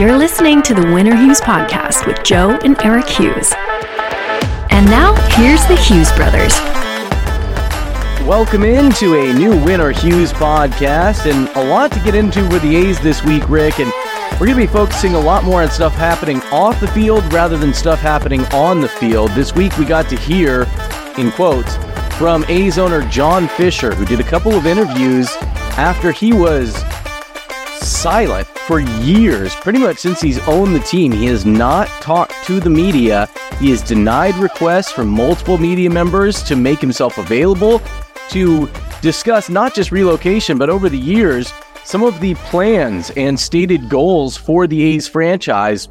You're listening to the Win or Hughes podcast with Joe and Eric Hughes. And now, here's the Hughes brothers. Welcome into a new Win or Hughes podcast, and a lot to get into with the A's this week, Rick. And we're going to be focusing a lot more on stuff happening off the field rather than stuff happening on the field. This week, we got to hear, in quotes, from A's owner John Fisher, who did a couple of interviews after he was silent for years. Pretty much since he's owned the team, he has not talked to the media. He has denied requests from multiple media members to make himself available to discuss not just relocation, but over the years, some of the plans and stated goals for the A's franchise,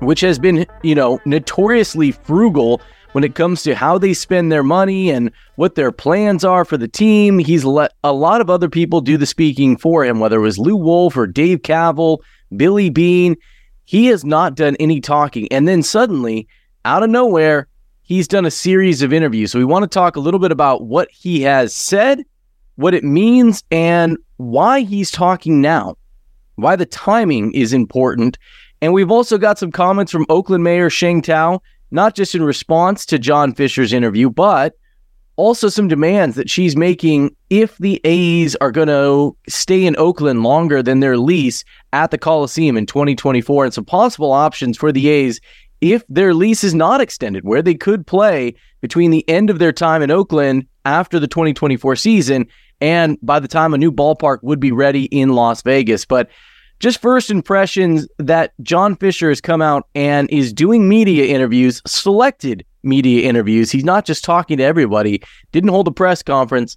which has been, you know, notoriously frugal when it comes to how they spend their money and what their plans are for the team. He's let a lot of other people do the speaking for him, whether it was Lew Wolff or Dave Kaval, Billy Beane. He has not done any talking. And then suddenly, out of nowhere, he's done a series of interviews. So we want to talk a little bit about what he has said, what it means, and why he's talking now, why the timing is important. And we've also got some comments from Oakland Mayor Sheng Thao not just in response to John Fisher's interview, but also some demands that she's making if the A's are going to stay in Oakland longer than their lease at the Coliseum in 2024 and some possible options for the A's if their lease is not extended, where they could play between the end of their time in Oakland after the 2024 season and by the time a new ballpark would be ready in Las Vegas. But just first impressions that John Fisher has come out and is doing media interviews, selected media interviews. He's not just talking to everybody, didn't hold a press conference,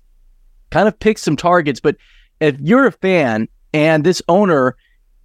kind of picked some targets. But if you're a fan and this owner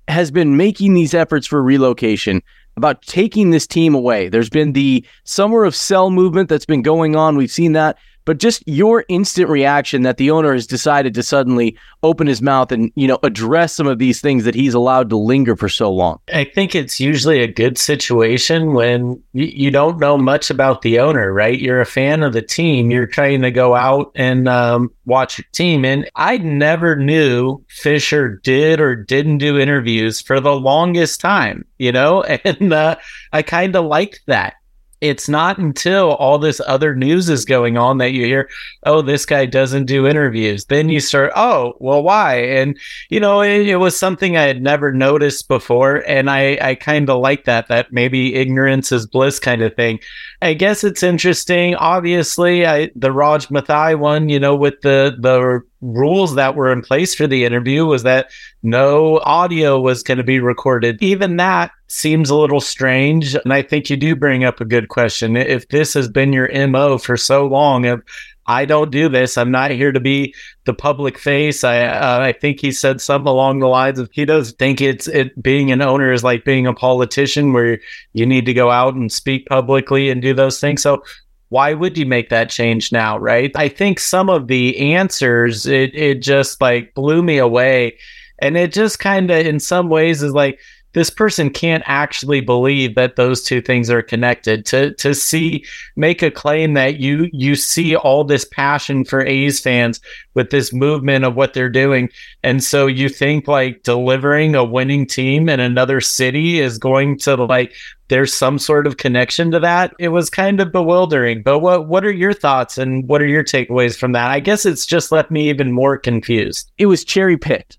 has been making these efforts for relocation, about taking this team away. There's been the summer of sell movement that's been going on. We've seen that but just your instant reaction that the owner has decided to suddenly open his mouth and you know address some of these things that he's allowed to linger for so long. I think it's usually a good situation when you don't know much about the owner right? You're a fan of the team. You're trying to go out and um, watch your team. And i never knew fisher did or didn't do interviews for the longest time you know? And uh, i kind of liked that it's not until all this other news is going on that you hear, oh, this guy doesn't do interviews. Then you start, oh, well, why? And, you know, it, it was something I had never noticed before. And I, I kind of like that, that maybe ignorance is bliss kind of thing. I guess it's interesting. Obviously, I, the Raj Mathai one, you know, with the, the rules that were in place for the interview was that no audio was going to be recorded. Even that seems a little strange. And I think you do bring up a good question. If this has been your MO for so long of, I don't do this. I'm not here to be the public face. I uh, I think he said something along the lines of he does think it's it being an owner is like being a politician where you need to go out and speak publicly and do those things. So why would you make that change now, right? I think some of the answers it it just like blew me away and it just kind of in some ways is like this person can't actually believe that those two things are connected. To to see make a claim that you you see all this passion for A's fans with this movement of what they're doing and so you think like delivering a winning team in another city is going to like there's some sort of connection to that? It was kind of bewildering but what what are your thoughts and what are your takeaways from that? I guess it's just left me even more confused. It was cherry picked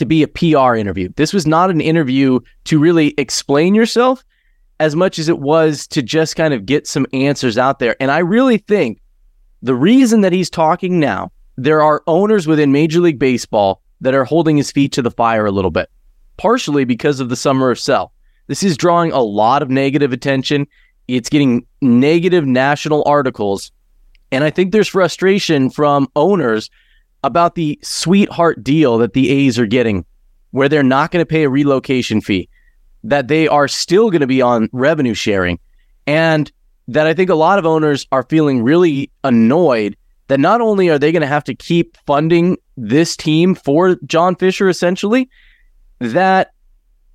to be a PR interview. This was not an interview to really explain yourself as much as it was to just kind of get some answers out there. And I really think the reason that he's talking now, there are owners within Major League Baseball that are holding his feet to the fire a little bit, partially because of the summer of sell. This is drawing a lot of negative attention. It's getting negative national articles. And I think there's frustration from owners about the sweetheart deal that the A's are getting, where they're not going to pay a relocation fee, that they are still going to be on revenue sharing, and that I think a lot of owners are feeling really annoyed that not only are they going to have to keep funding this team for John Fisher, essentially, that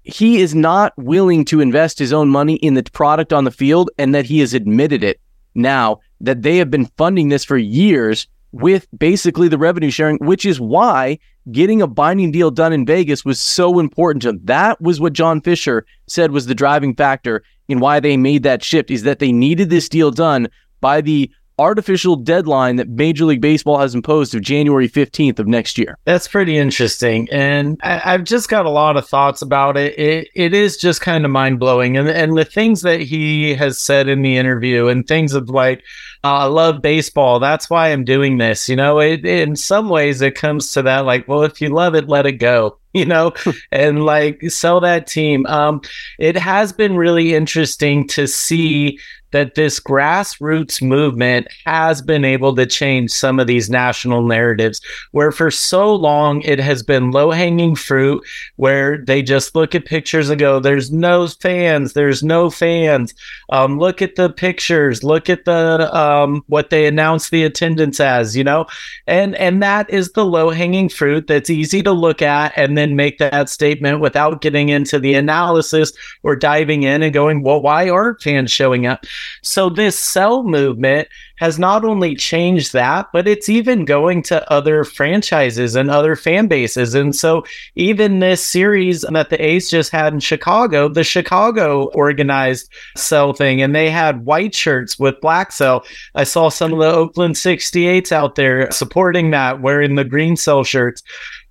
he is not willing to invest his own money in the product on the field and that he has admitted it now that they have been funding this for years with basically the revenue sharing, which is why getting a binding deal done in Vegas was so important to them. That was what John Fisher said was the driving factor in why they made that shift is that they needed this deal done by the artificial deadline that Major League Baseball has imposed of January 15th of next year. That's pretty interesting. And I, have just got a lot of thoughts about it. It, it is just kind of mind blowing. And, and the things that he has said in the interview and things of like, uh, I love baseball. That's why I'm doing this. You know, it, in some ways it comes to that like, well, if you love it, let it go you know, and like sell that team. Um, it has been really interesting to see that this grassroots movement has been able to change some of these national narratives where for so long it has been low hanging fruit where they just look at pictures and go, there's no fans, there's no fans. Um, look at the pictures, look at the, um, what they announce the attendance as, you know, and, and that is the low hanging fruit that's easy to look at and then make that statement without getting into the analysis or diving in and going, well, why aren't fans showing up? So this sell movement has not only changed that, but it's even going to other franchises and other fan bases. And so even this series that the A's just had in Chicago, the Chicago organized sell thing, and they had white shirts with black sell. I saw some of the Oakland 68s out there supporting that, wearing the green sell shirts.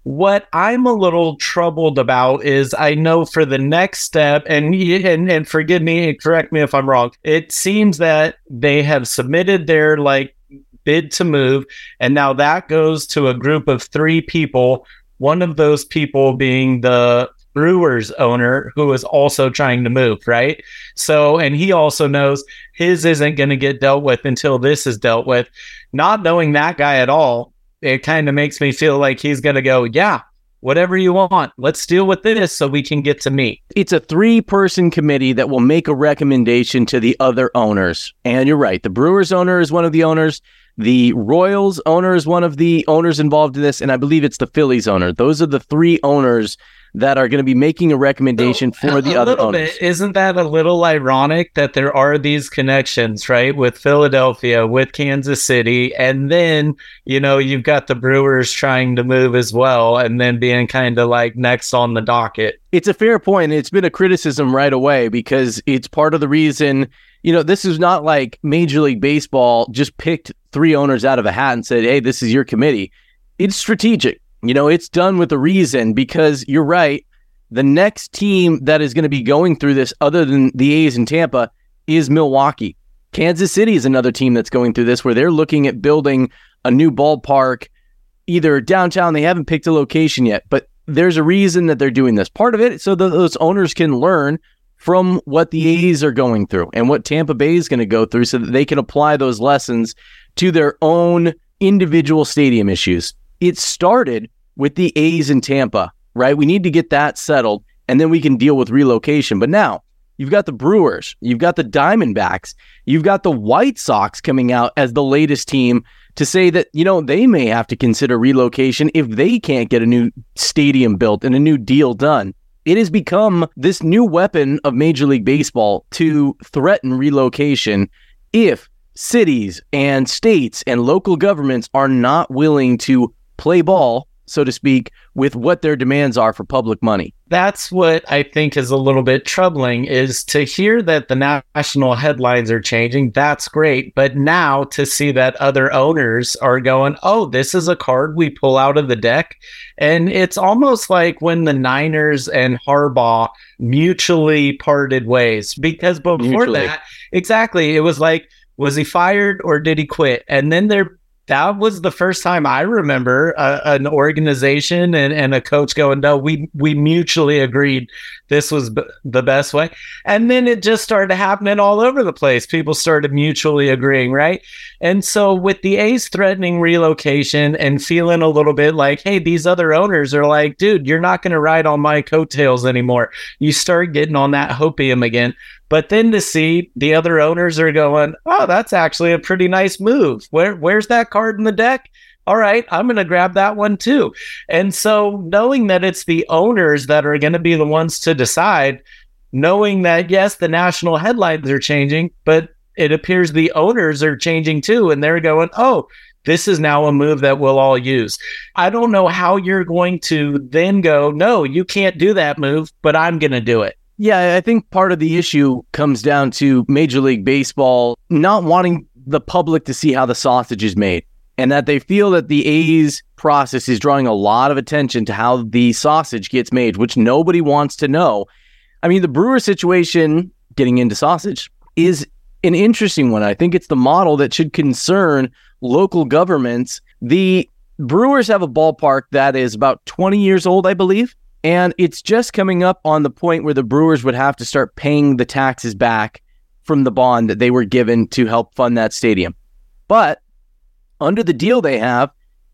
What I'm a little troubled about is I know for the next step, and and and forgive me, correct me if I'm wrong. It seems that they have submitted their like bid to move, and now that goes to a group of three people. One of those people being the Brewers owner who is also trying to move, right? So, and he also knows his isn't going to get dealt with until this is dealt with. Not knowing that guy at all, it kind of makes me feel like he's going to go, yeah, whatever you want. Let's deal with this so we can get to me. It's a three person committee that will make a recommendation to the other owners. And you're right. The Brewers owner is one of the owners. The Royals owner is one of the owners involved in this. And I believe it's the Phillies owner. Those are the three owners that are going to be making a recommendation so, for the other owners. Bit, isn't that a little ironic that there are these connections, right, with Philadelphia, with Kansas City, and then you know you've got the Brewers trying to move as well, and then being kind of like next on the docket. It's a fair point. It's been a criticism right away because it's part of the reason. You know, this is not like Major League Baseball just picked three owners out of a hat and said, "Hey, this is your committee." It's strategic you know, it's done with a reason because you're right. The next team that is going to be going through this, other than the A's in Tampa, is Milwaukee. Kansas City is another team that's going through this where they're looking at building a new ballpark either downtown. They haven't picked a location yet, but there's a reason that they're doing this. Part of it so that those owners can learn from what the A's are going through and what Tampa Bay is going to go through so that they can apply those lessons to their own individual stadium issues. It started with the A's in Tampa, right? We need to get that settled and then we can deal with relocation. But now you've got the Brewers, you've got the Diamondbacks, you've got the White Sox coming out as the latest team to say that, you know, they may have to consider relocation if they can't get a new stadium built and a new deal done. It has become this new weapon of Major League Baseball to threaten relocation if cities and states and local governments are not willing to play ball so to speak, with what their demands are for public money. That's what I think is a little bit troubling is to hear that the national headlines are changing. That's great. But now to see that other owners are going, oh, this is a card we pull out of the deck. And it's almost like when the Niners and Harbaugh mutually parted ways because before mutually. that, exactly, it was like, was he fired or did he quit? And then they're that was the first time I remember uh, an organization and, and a coach going, no, we, we mutually agreed this was b- the best way. And then it just started happening all over the place. People started mutually agreeing, right? And so with the A's threatening relocation and feeling a little bit like, hey, these other owners are like, dude, you're not going to ride on my coattails anymore. You start getting on that hopium again. But then to see the other owners are going, oh, that's actually a pretty nice move. Where where's that card in the deck? All right, I'm going to grab that one too. And so knowing that it's the owners that are going to be the ones to decide, knowing that yes, the national headlines are changing, but it appears the owners are changing too and they're going, "Oh, this is now a move that we'll all use. I don't know how you're going to then go, no, you can't do that move, but I'm going to do it. Yeah, I think part of the issue comes down to Major League Baseball not wanting the public to see how the sausage is made and that they feel that the A's process is drawing a lot of attention to how the sausage gets made, which nobody wants to know. I mean, the Brewer situation, getting into sausage, is an interesting one. I think it's the model that should concern local governments. The Brewers have a ballpark that is about 20 years old, I believe. And it's just coming up on the point where the Brewers would have to start paying the taxes back from the bond that they were given to help fund that stadium. But under the deal they have,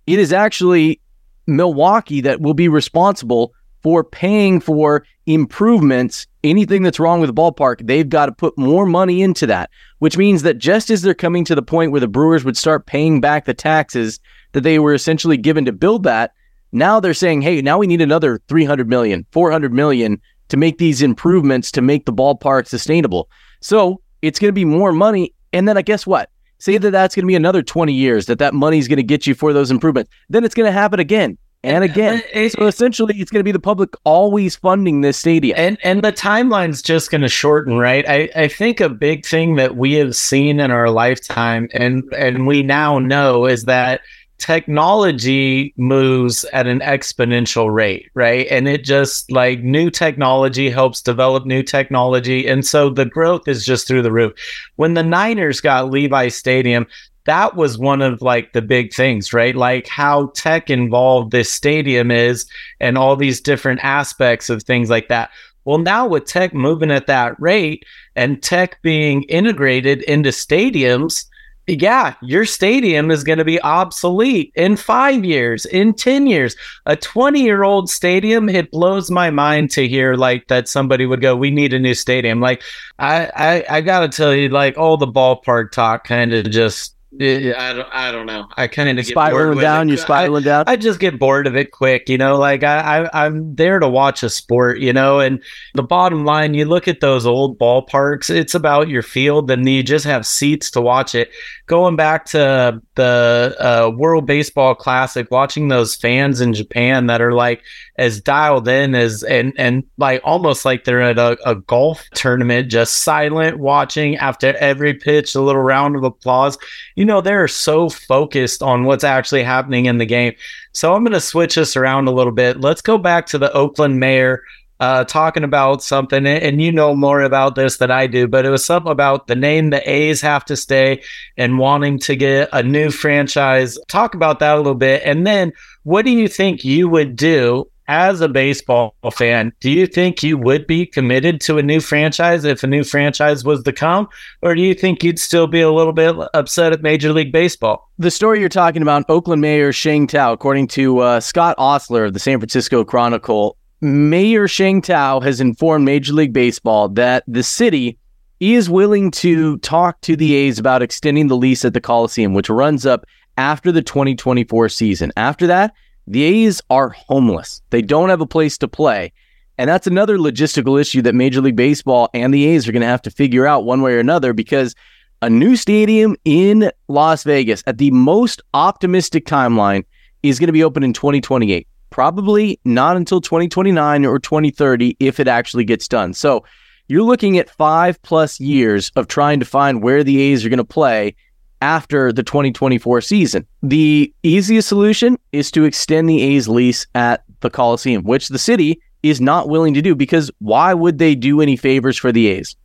it is actually Milwaukee that will be responsible for paying for improvements. Anything that's wrong with the ballpark, they've got to put more money into that, which means that just as they're coming to the point where the Brewers would start paying back the taxes that they were essentially given to build that, now they're saying, hey, now we need another 300 million, 400 million to make these improvements to make the ballpark sustainable. So it's going to be more money. And then I guess what? Say that that's going to be another 20 years that that money is going to get you for those improvements. Then it's going to happen again and again. It, so essentially, it's going to be the public always funding this stadium, and and the timeline's just going to shorten, right? I I think a big thing that we have seen in our lifetime, and and we now know, is that technology moves at an exponential rate, right? And it just like new technology helps develop new technology. And so the growth is just through the roof. When the Niners got Levi Stadium, that was one of like the big things, right? Like how tech involved this stadium is and all these different aspects of things like that. Well, now with tech moving at that rate and tech being integrated into stadiums, yeah, your stadium is going to be obsolete in five years, in 10 years. A 20 year old stadium, it blows my mind to hear like that somebody would go, We need a new stadium. Like, I, I, I got to tell you, like, all the ballpark talk kind of just I don't, I don't know. I kind of spiraling down. You're spiraling I, down. I just get bored of it quick, you know. Like I, I, I'm there to watch a sport, you know. And the bottom line, you look at those old ballparks. It's about your field, and you just have seats to watch it. Going back to the uh, World Baseball Classic, watching those fans in Japan that are like as dialed in as and and like almost like they're at a, a golf tournament, just silent, watching after every pitch, a little round of applause you know, they're so focused on what's actually happening in the game. So I'm going to switch this around a little bit. Let's go back to the Oakland mayor uh, talking about something, and you know more about this than I do, but it was something about the name the A's have to stay and wanting to get a new franchise. Talk about that a little bit. And then what do you think you would do as a baseball fan, do you think you would be committed to a new franchise if a new franchise was to come? Or do you think you'd still be a little bit upset at Major League Baseball? The story you're talking about, Oakland Mayor Sheng Thao, according to uh, Scott Ostler of the San Francisco Chronicle, Mayor Sheng Thao has informed Major League Baseball that the city is willing to talk to the A's about extending the lease at the Coliseum, which runs up after the 2024 season. After that, the A's are homeless. They don't have a place to play. And that's another logistical issue that Major League Baseball and the A's are going to have to figure out one way or another because a new stadium in Las Vegas at the most optimistic timeline is going to be open in 2028. Probably not until 2029 or 2030 if it actually gets done. So you're looking at five plus years of trying to find where the A's are going to play after the 2024 season. The easiest solution is to extend the A's lease at the Coliseum, which the city is not willing to do because why would they do any favors for the A's?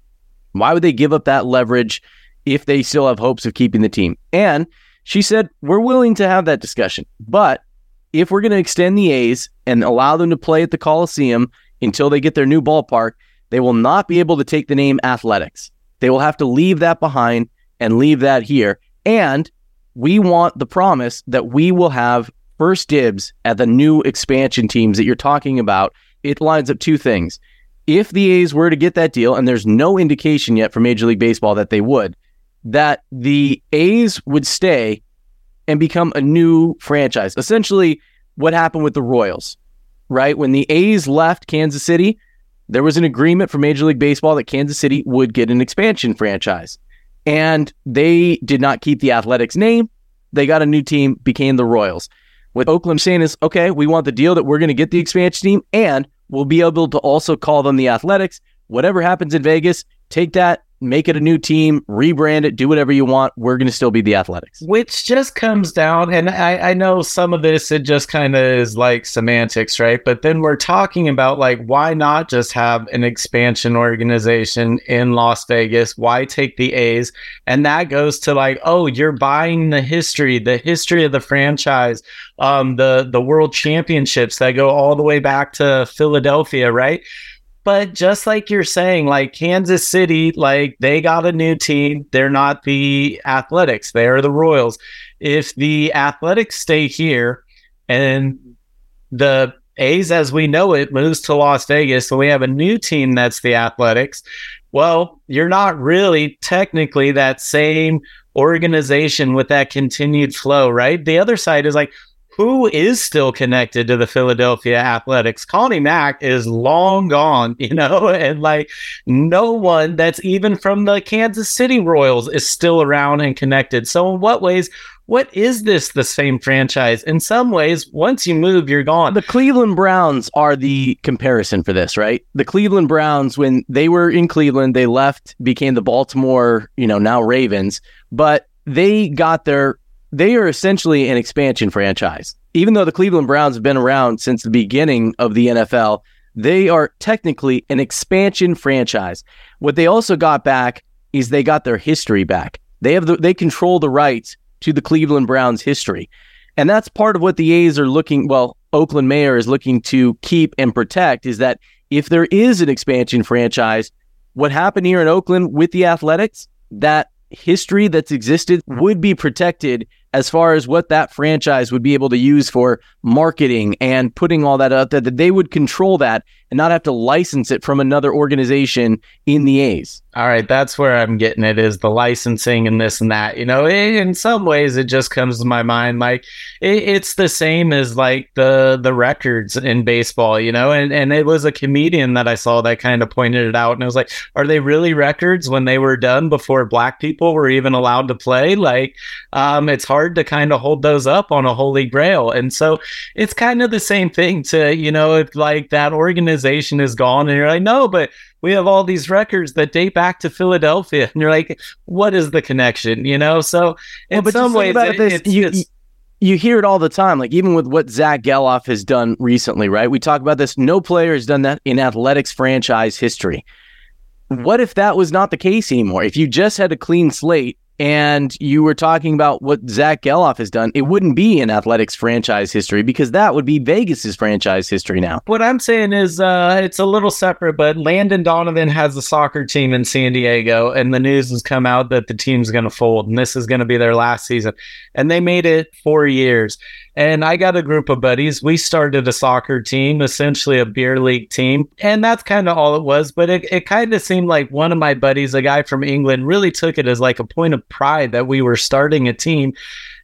Why would they give up that leverage if they still have hopes of keeping the team? And she said, We're willing to have that discussion. But if we're going to extend the A's and allow them to play at the Coliseum until they get their new ballpark, they will not be able to take the name Athletics. They will have to leave that behind and leave that here. And we want the promise that we will have first dibs at the new expansion teams that you're talking about. It lines up two things. If the A's were to get that deal, and there's no indication yet for Major League Baseball that they would, that the A's would stay and become a new franchise. Essentially, what happened with the Royals, right? When the A's left Kansas City, there was an agreement for Major League Baseball that Kansas City would get an expansion franchise and they did not keep the Athletics name. they got a new team, became the Royals. What Oakland saying is, okay, we want the deal that we're going to get the expansion team and we'll be able to also call them the Athletics. Whatever happens in Vegas, take that, make it a new team, rebrand it, do whatever you want. We're going to still be the Athletics. Which just comes down, and I, I know some of this, it just kind of is like semantics, right? But then we're talking about like, why not just have an expansion organization in Las Vegas? Why take the A's? And that goes to like, oh, you're buying the history, the history of the franchise, um, the, the world championships that go all the way back to Philadelphia, right? But just like you're saying, like Kansas City, like they got a new team. They're not the Athletics, they are the Royals. If the Athletics stay here and the A's, as we know it, moves to Las Vegas, so we have a new team that's the Athletics. Well, you're not really technically that same organization with that continued flow, right? The other side is like, who is still connected to the Philadelphia Athletics. Connie Mack is long gone, you know, and like no one that's even from the Kansas City Royals is still around and connected. So, in what ways? What is this the same franchise? In some ways, once you move, you're gone. The Cleveland Browns are the comparison for this, right? The Cleveland Browns, when they were in Cleveland, they left, became the Baltimore, you know, now Ravens, but they got their they are essentially an expansion franchise. Even though the Cleveland Browns have been around since the beginning of the NFL, they are technically an expansion franchise. What they also got back is they got their history back. They have the, they control the rights to the Cleveland Browns history. And that's part of what the A's are looking, well, Oakland Mayor is looking to keep and protect is that if there is an expansion franchise, what happened here in Oakland with the Athletics, that history that's existed would be protected as far as what that franchise would be able to use for marketing and putting all that out there, that they would control that and not have to license it from another organization in the A's. All right, that's where I'm getting it is the licensing and this and that. You know, in some ways, it just comes to my mind like it's the same as like the the records in baseball. You know, and and it was a comedian that I saw that kind of pointed it out, and I was like, are they really records when they were done before black people were even allowed to play? Like, um, it's hard to kind of hold those up on a holy grail, and so it's kind of the same thing to you know if like that organization is gone, and you're like, no, but we have all these records that date back to Philadelphia. And you're like, what is the connection? You know? So in well, some ways, it, this, it's, you, you hear it all the time, like even with what Zack Gelof has done recently, right? We talk about this. No player has done that in athletics franchise history. What if that was not the case anymore? If you just had a clean slate and you were talking about what Zack Gelof has done, it wouldn't be in athletics franchise history because that would be Vegas's franchise history now. What I'm saying is uh, it's a little separate, but Landon Donovan has a soccer team in San Diego, and the news has come out that the team's going to fold, and this is going to be their last season. And they made it four years. And I got a group of buddies. We started a soccer team, essentially a beer league team. And that's kind of all it was. But it, it kind of seemed like one of my buddies, a guy from England, really took it as like a point of pride that we were starting a team.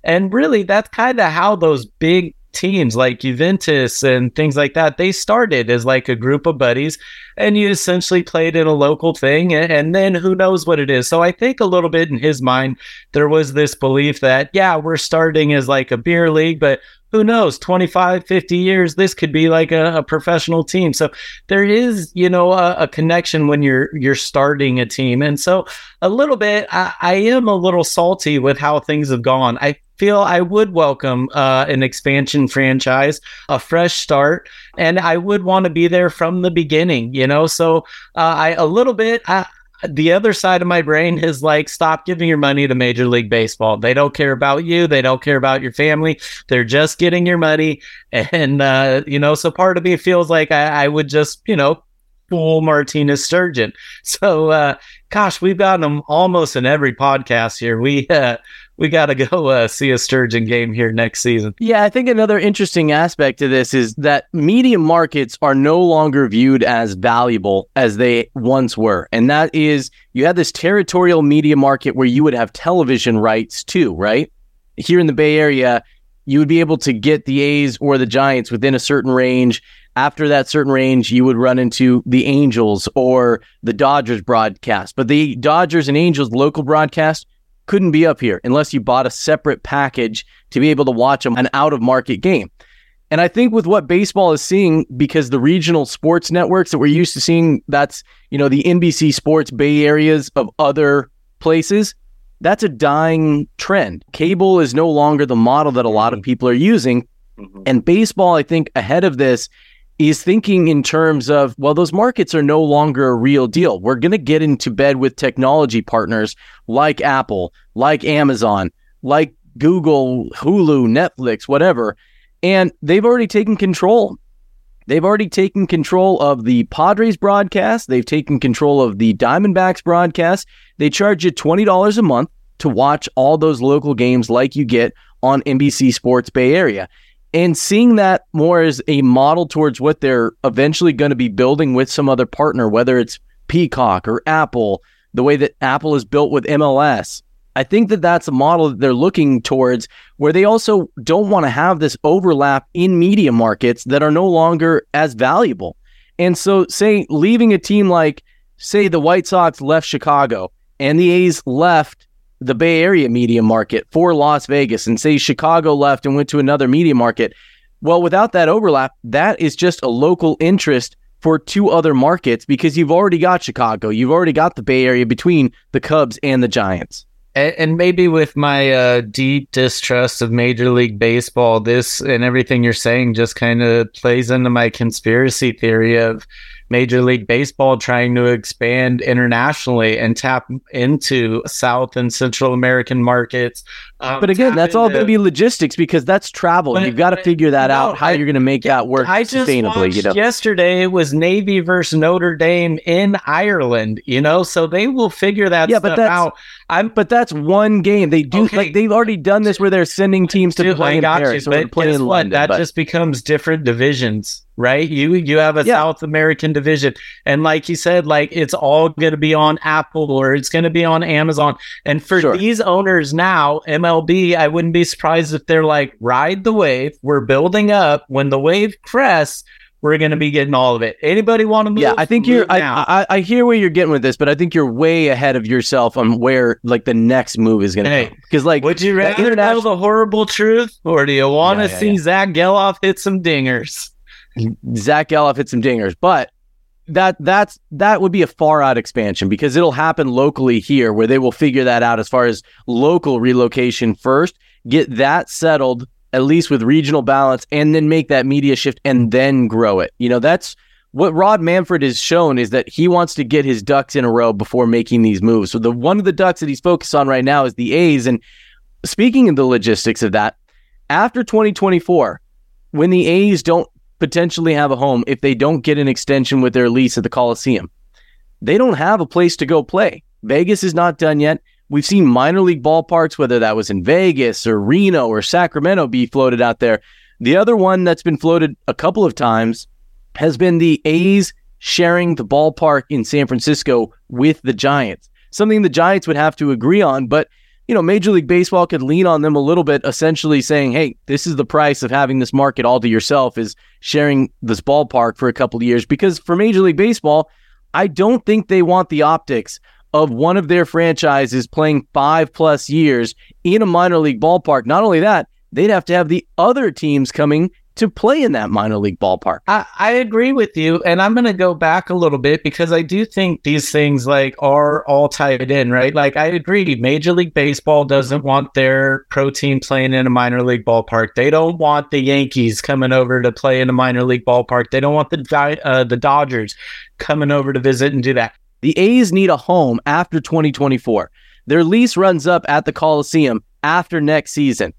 And really, that's kind of how those big teams like Juventus and things like that, they started as like a group of buddies and you essentially played in a local thing and, then who knows what it is. So I think a little bit in his mind, there was this belief that, yeah, we're starting as like a beer league, but who knows 25 50 years this could be like a, a professional team. So there is you know a, a, connection when you're you're starting a team. And so a little bit I, I, am a little salty with how things have gone. I feel i would welcome uh, an expansion franchise a fresh start and i would want to be there from the beginning you know so uh, i a little bit I, the other side of my brain is like, stop giving your money to Major League Baseball. They don't care about you. They don't care about your family. They're just getting your money. And, uh, you know, so part of me feels like I, I would just, you know, fool Martinez Sturgeon. So, uh, gosh, we've gotten them almost in every podcast here. We, uh, we got to go uh, see a Sturgeon game here next season. Yeah, I think another interesting aspect to this is that media markets are no longer viewed as valuable as they once were. And that is, you had this territorial media market where you would have television rights too, right? Here in the Bay Area, you would be able to get the A's or the Giants within a certain range. After that certain range, you would run into the Angels or the Dodgers broadcast. But the Dodgers and Angels local broadcast couldn't be up here unless you bought a separate package to be able to watch an out of market game. And I think with what baseball is seeing, because the regional sports networks that we're used to seeing, that's, you know, the NBC Sports Bay areas of other places, that's a dying trend. Cable is no longer the model that a lot of mm-hmm. people are using. Mm-hmm. And baseball, I think, ahead of this is thinking in terms of, well, those markets are no longer a real deal. We're going to get into bed with technology partners like Apple, like Amazon, like Google, Hulu, Netflix, whatever. And they've already taken control. They've already taken control of the Padres broadcast. They've taken control of the Diamondbacks broadcast. They charge you $20 a month to watch all those local games like you get on NBC Sports Bay Area. And seeing that more as a model towards what they're eventually going to be building with some other partner, whether it's Peacock or Apple, the way that Apple is built with MLS. I think that that's a model that they're looking towards where they also don't want to have this overlap in media markets that are no longer as valuable. And so, say, leaving a team like, say, the White Sox left Chicago and the A's left the Bay Area media market for Las Vegas, and say Chicago left and went to another media market. Well, without that overlap, that is just a local interest for two other markets because you've already got Chicago, you've already got the Bay Area between the Cubs and the Giants. And, maybe with my uh, deep distrust of Major League Baseball, this and everything you're saying just kind of plays into my conspiracy theory of Major League Baseball trying to expand internationally and tap into South and Central American markets. Um, but again, that's all going to be logistics because that's travel. But, You've got to figure that no, out how I, you're going to make that work I just sustainably. You know, yesterday it was Navy versus Notre Dame in Ireland. You know, so they will figure that yeah, but that's, out. I'm, but that's one game. They do okay. like they've already done this where they're sending teams to Dude, play in Paris you, or play in London. That but. just becomes different divisions right? You you have a yeah. South American division, and like you said, like it's all going to be on Apple or it's going to be on Amazon. And for sure. these owners now, MLB, I wouldn't be surprised if they're like, ride the wave. We're building up. When the wave crests, we're going to be getting all of it. Anybody want to move? Yeah, I think you're. I, I, I hear where you're getting with this, but I think you're way ahead of yourself on where like the next move is going to hey, Because like, would you rather international- know the horrible truth, or do you want to yeah, yeah, see yeah. Zack Gelof hit some dingers? Zack Gelof hit some dingers, but that that's that would be a far out expansion because it'll happen locally here where they will figure that out as far as local relocation first, get that settled at least with regional balance, and then make that media shift and then grow it. You know, that's what Rob Manfred has shown is that he wants to get his ducks in a row before making these moves. So the one of the ducks that he's focused on right now is the A's. And speaking of the logistics of that, after 2024, when the A's don't potentially have a home if they don't get an extension with their lease at the Coliseum. They don't have a place to go play. Vegas is not done yet. We've seen minor league ballparks, whether that was in Vegas or Reno or Sacramento, be floated out there. The other one that's been floated a couple of times has been the A's sharing the ballpark in San Francisco with the Giants. Something the Giants would have to agree on, but you know, Major League Baseball could lean on them a little bit, essentially saying, hey, this is the price of having this market all to yourself is sharing this ballpark for a couple of years. Because for Major League Baseball, I don't think they want the optics of one of their franchises playing five plus years in a minor league ballpark. Not only that, they'd have to have the other teams coming to play in that minor league ballpark. I, I agree with you. And I'm going to go back a little bit because I do think these things like are all tied in, right? Like I agree. Major League Baseball doesn't want their pro team playing in a minor league ballpark. They don't want the Yankees coming over to play in a minor league ballpark. They don't want the, uh, the Dodgers coming over to visit and do that. The A's need a home after 2024. Their lease runs up at the Coliseum after next season.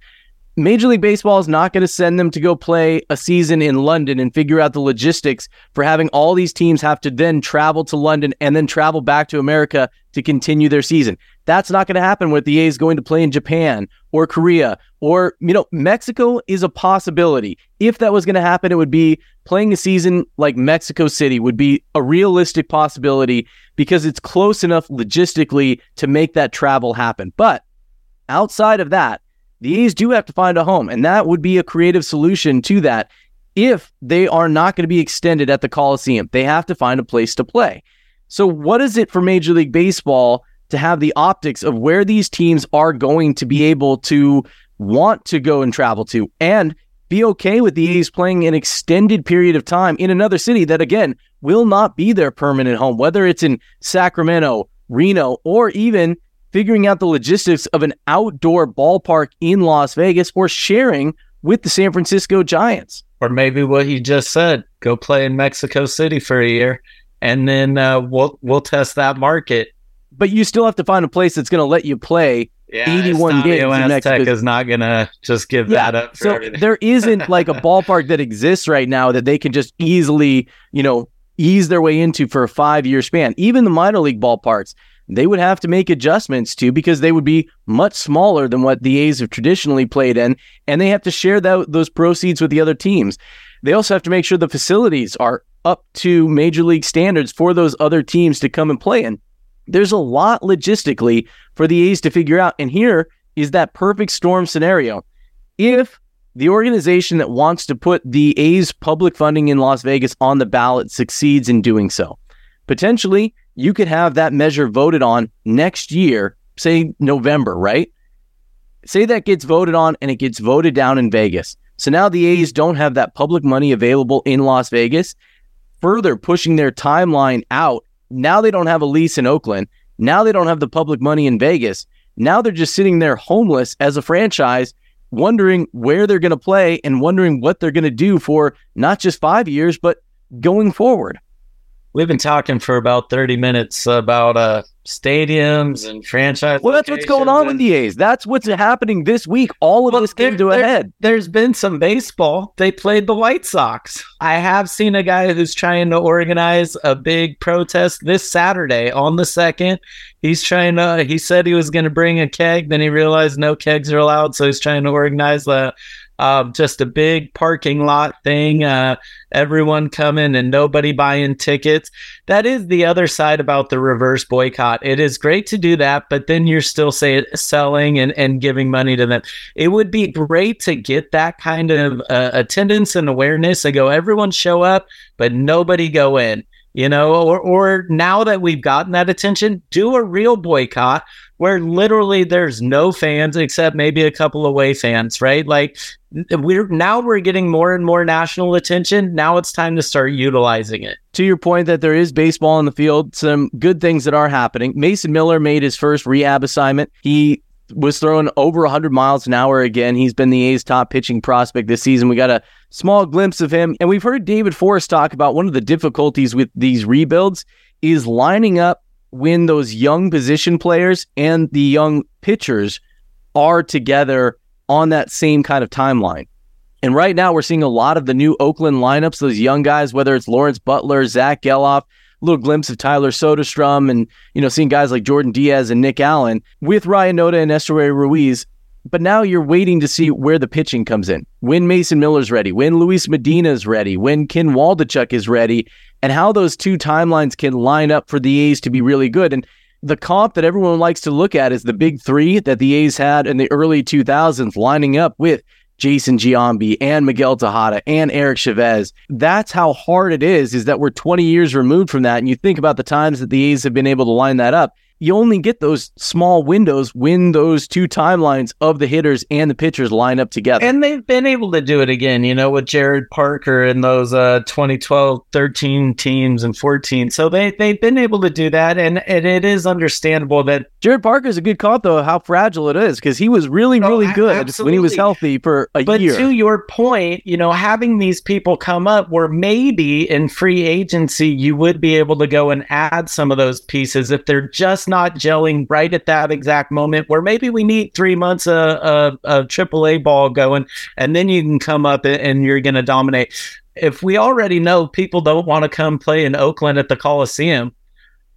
Major League Baseball is not going to send them to go play a season in London and figure out the logistics for having all these teams have to then travel to London and then travel back to America to continue their season. That's not going to happen with the A's going to play in Japan or Korea or, you know, Mexico is a possibility. If that was going to happen, it would be playing a season like Mexico City would be a realistic possibility because it's close enough logistically to make that travel happen. But outside of that, the A's do have to find a home, and that would be a creative solution to that if they are not going to be extended at the Coliseum. They have to find a place to play. So, what is it for Major League Baseball to have the optics of where these teams are going to be able to want to go and travel to and be okay with the A's playing an extended period of time in another city that, again, will not be their permanent home, whether it's in Sacramento, Reno, or even figuring out the logistics of an outdoor ballpark in Las Vegas or sharing with the San Francisco Giants. Or maybe what he just said go play in Mexico City for a year and then uh, we'll we'll test that market. But you still have to find a place that's going to let you play yeah, 81 games. Aztec is not going to just give yeah, that up. so everything. there isn't like a ballpark that exists right now that they can just easily, you know, ease their way into for a five year span. Even the minor league ballparks, they would have to make adjustments to because they would be much smaller than what the A's have traditionally played in, and they have to share that, those proceeds with the other teams. They also have to make sure the facilities are up to major league standards for those other teams to come and play in. There's a lot logistically for the A's to figure out. And here is that perfect storm scenario. If the organization that wants to put the A's public funding in Las Vegas on the ballot succeeds in doing so, potentially you could have that measure voted on next year, say November, right? Say that gets voted on and it gets voted down in Vegas. So now the A's don't have that public money available in Las Vegas further pushing their timeline out. Now they don't have a lease in Oakland. Now they don't have the public money in Vegas. Now they're just sitting there homeless as a franchise, wondering where they're going to play and wondering what they're going to do for not just five years, but going forward. We've been talking for about 30 minutes about uh, stadiums and franchise. Well, that's what's going on with the A's. That's what's happening this week. All of well, this came to a head. There's been some baseball. They played the White Sox. I have seen a guy who's trying to organize a big protest this Saturday on the second. He's trying to. He said he was going to bring a keg, then he realized no kegs are allowed, so he's trying to organize a um, just a big parking lot thing. Uh, everyone coming and nobody buying tickets. That is the other side about the reverse boycott. It is great to do that, but then you're still say, selling and, and giving money to them. It would be great to get that kind of uh, attendance and awareness. I go, everyone show up, but nobody go in you know, or, or now that we've gotten that attention, do a real boycott where literally there's no fans except maybe a couple of away fans, right? Like we're now we're getting more and more national attention. Now it's time to start utilizing it. To your point that there is baseball in the field, some good things that are happening. Mason Miller made his first rehab assignment. He was throwing over 100 miles an hour again. He's been the A's top pitching prospect this season. We got a small glimpse of him. And we've heard David Forst talk about one of the difficulties with these rebuilds is lining up when those young position players and the young pitchers are together on that same kind of timeline. And right now, we're seeing a lot of the new Oakland lineups, those young guys, whether it's Lawrence Butler, Zack Gelof, a little glimpse of Tyler Soderstrom, and, you know, seeing guys like Jordan Diaz and Nick Allen with Ryan Noda and Esteury Ruiz. But now you're waiting to see where the pitching comes in. When Mason Miller's ready, when Luis Medina's ready, when Ken Waldichuk is ready, and how those two timelines can line up for the A's to be really good. And the comp that everyone likes to look at is the big three that the A's had in the early 2000s, lining up with Jason Giambi and Miguel Tejada and Eric Chavez. That's how hard it is, is that we're 20 years removed from that. And you think about the times that the A's have been able to line that up you only get those small windows when those two timelines of the hitters and the pitchers line up together. And they've been able to do it again, you know, with Jarrod Parker and those uh, 2012, 13 teams and 14. So they, they've been able to do that. And, and it is understandable that. Jarrod Parker is a good call, though, how fragile it is because he was really, oh, really good absolutely. when he was healthy for a but year. But to your point, you know, having these people come up where maybe in free agency you would be able to go and add some of those pieces if they're just not gelling right at that exact moment where maybe we need three months of, a AAA ball going, and then you can come up and you're going to dominate. If we already know people don't want to come play in Oakland at the Coliseum,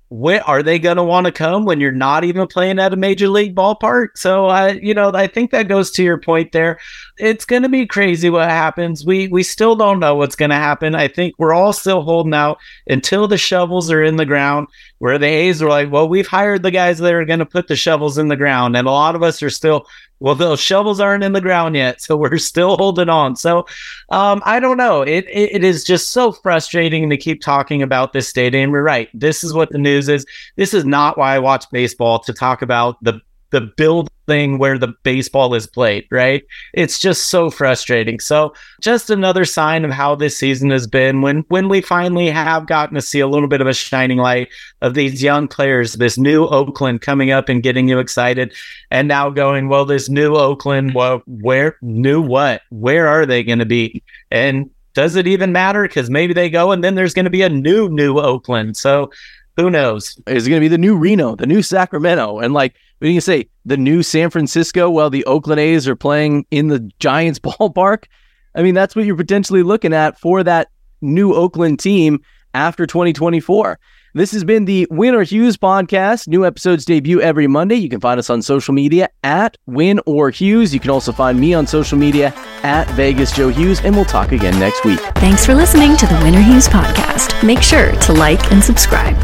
where are they going to want to come when you're not even playing at a major league ballpark? So I, you know, I think that goes to your point there. It's going to be crazy what happens. We we still don't know what's going to happen. I think we're all still holding out until the shovels are in the ground. Where the A's are like, well, we've hired the guys that are going to put the shovels in the ground, and a lot of us are still Well, those shovels aren't in the ground yet, so we're still holding on. So, um, I don't know. It, it, it is just so frustrating to keep talking about this stadium. we're right. This is what the news is. This is not why I watch baseball to talk about the the building where the baseball is played, right? It's just so frustrating. So just another sign of how this season has been when when we finally have gotten to see a little bit of a shining light of these young players, this new Oakland coming up and getting you excited and now going, well, this new Oakland, well, where new what? Where are they going to be? And does it even matter? Because maybe they go and then there's going to be a new, new Oakland. So who knows? Is it going to be the new Reno, the new Sacramento? And like, what do you say? The new San Francisco while the Oakland A's are playing in the Giants ballpark? I mean, that's what you're potentially looking at for that new Oakland team after 2024. This has been the Win or Hughes podcast. New episodes debut every Monday. You can find us on social media at Win or Hughes. You can also find me on social media at Vegas Joe Hughes, and we'll talk again next week. Thanks for listening to the Win or Hughes podcast. Make sure to like and subscribe.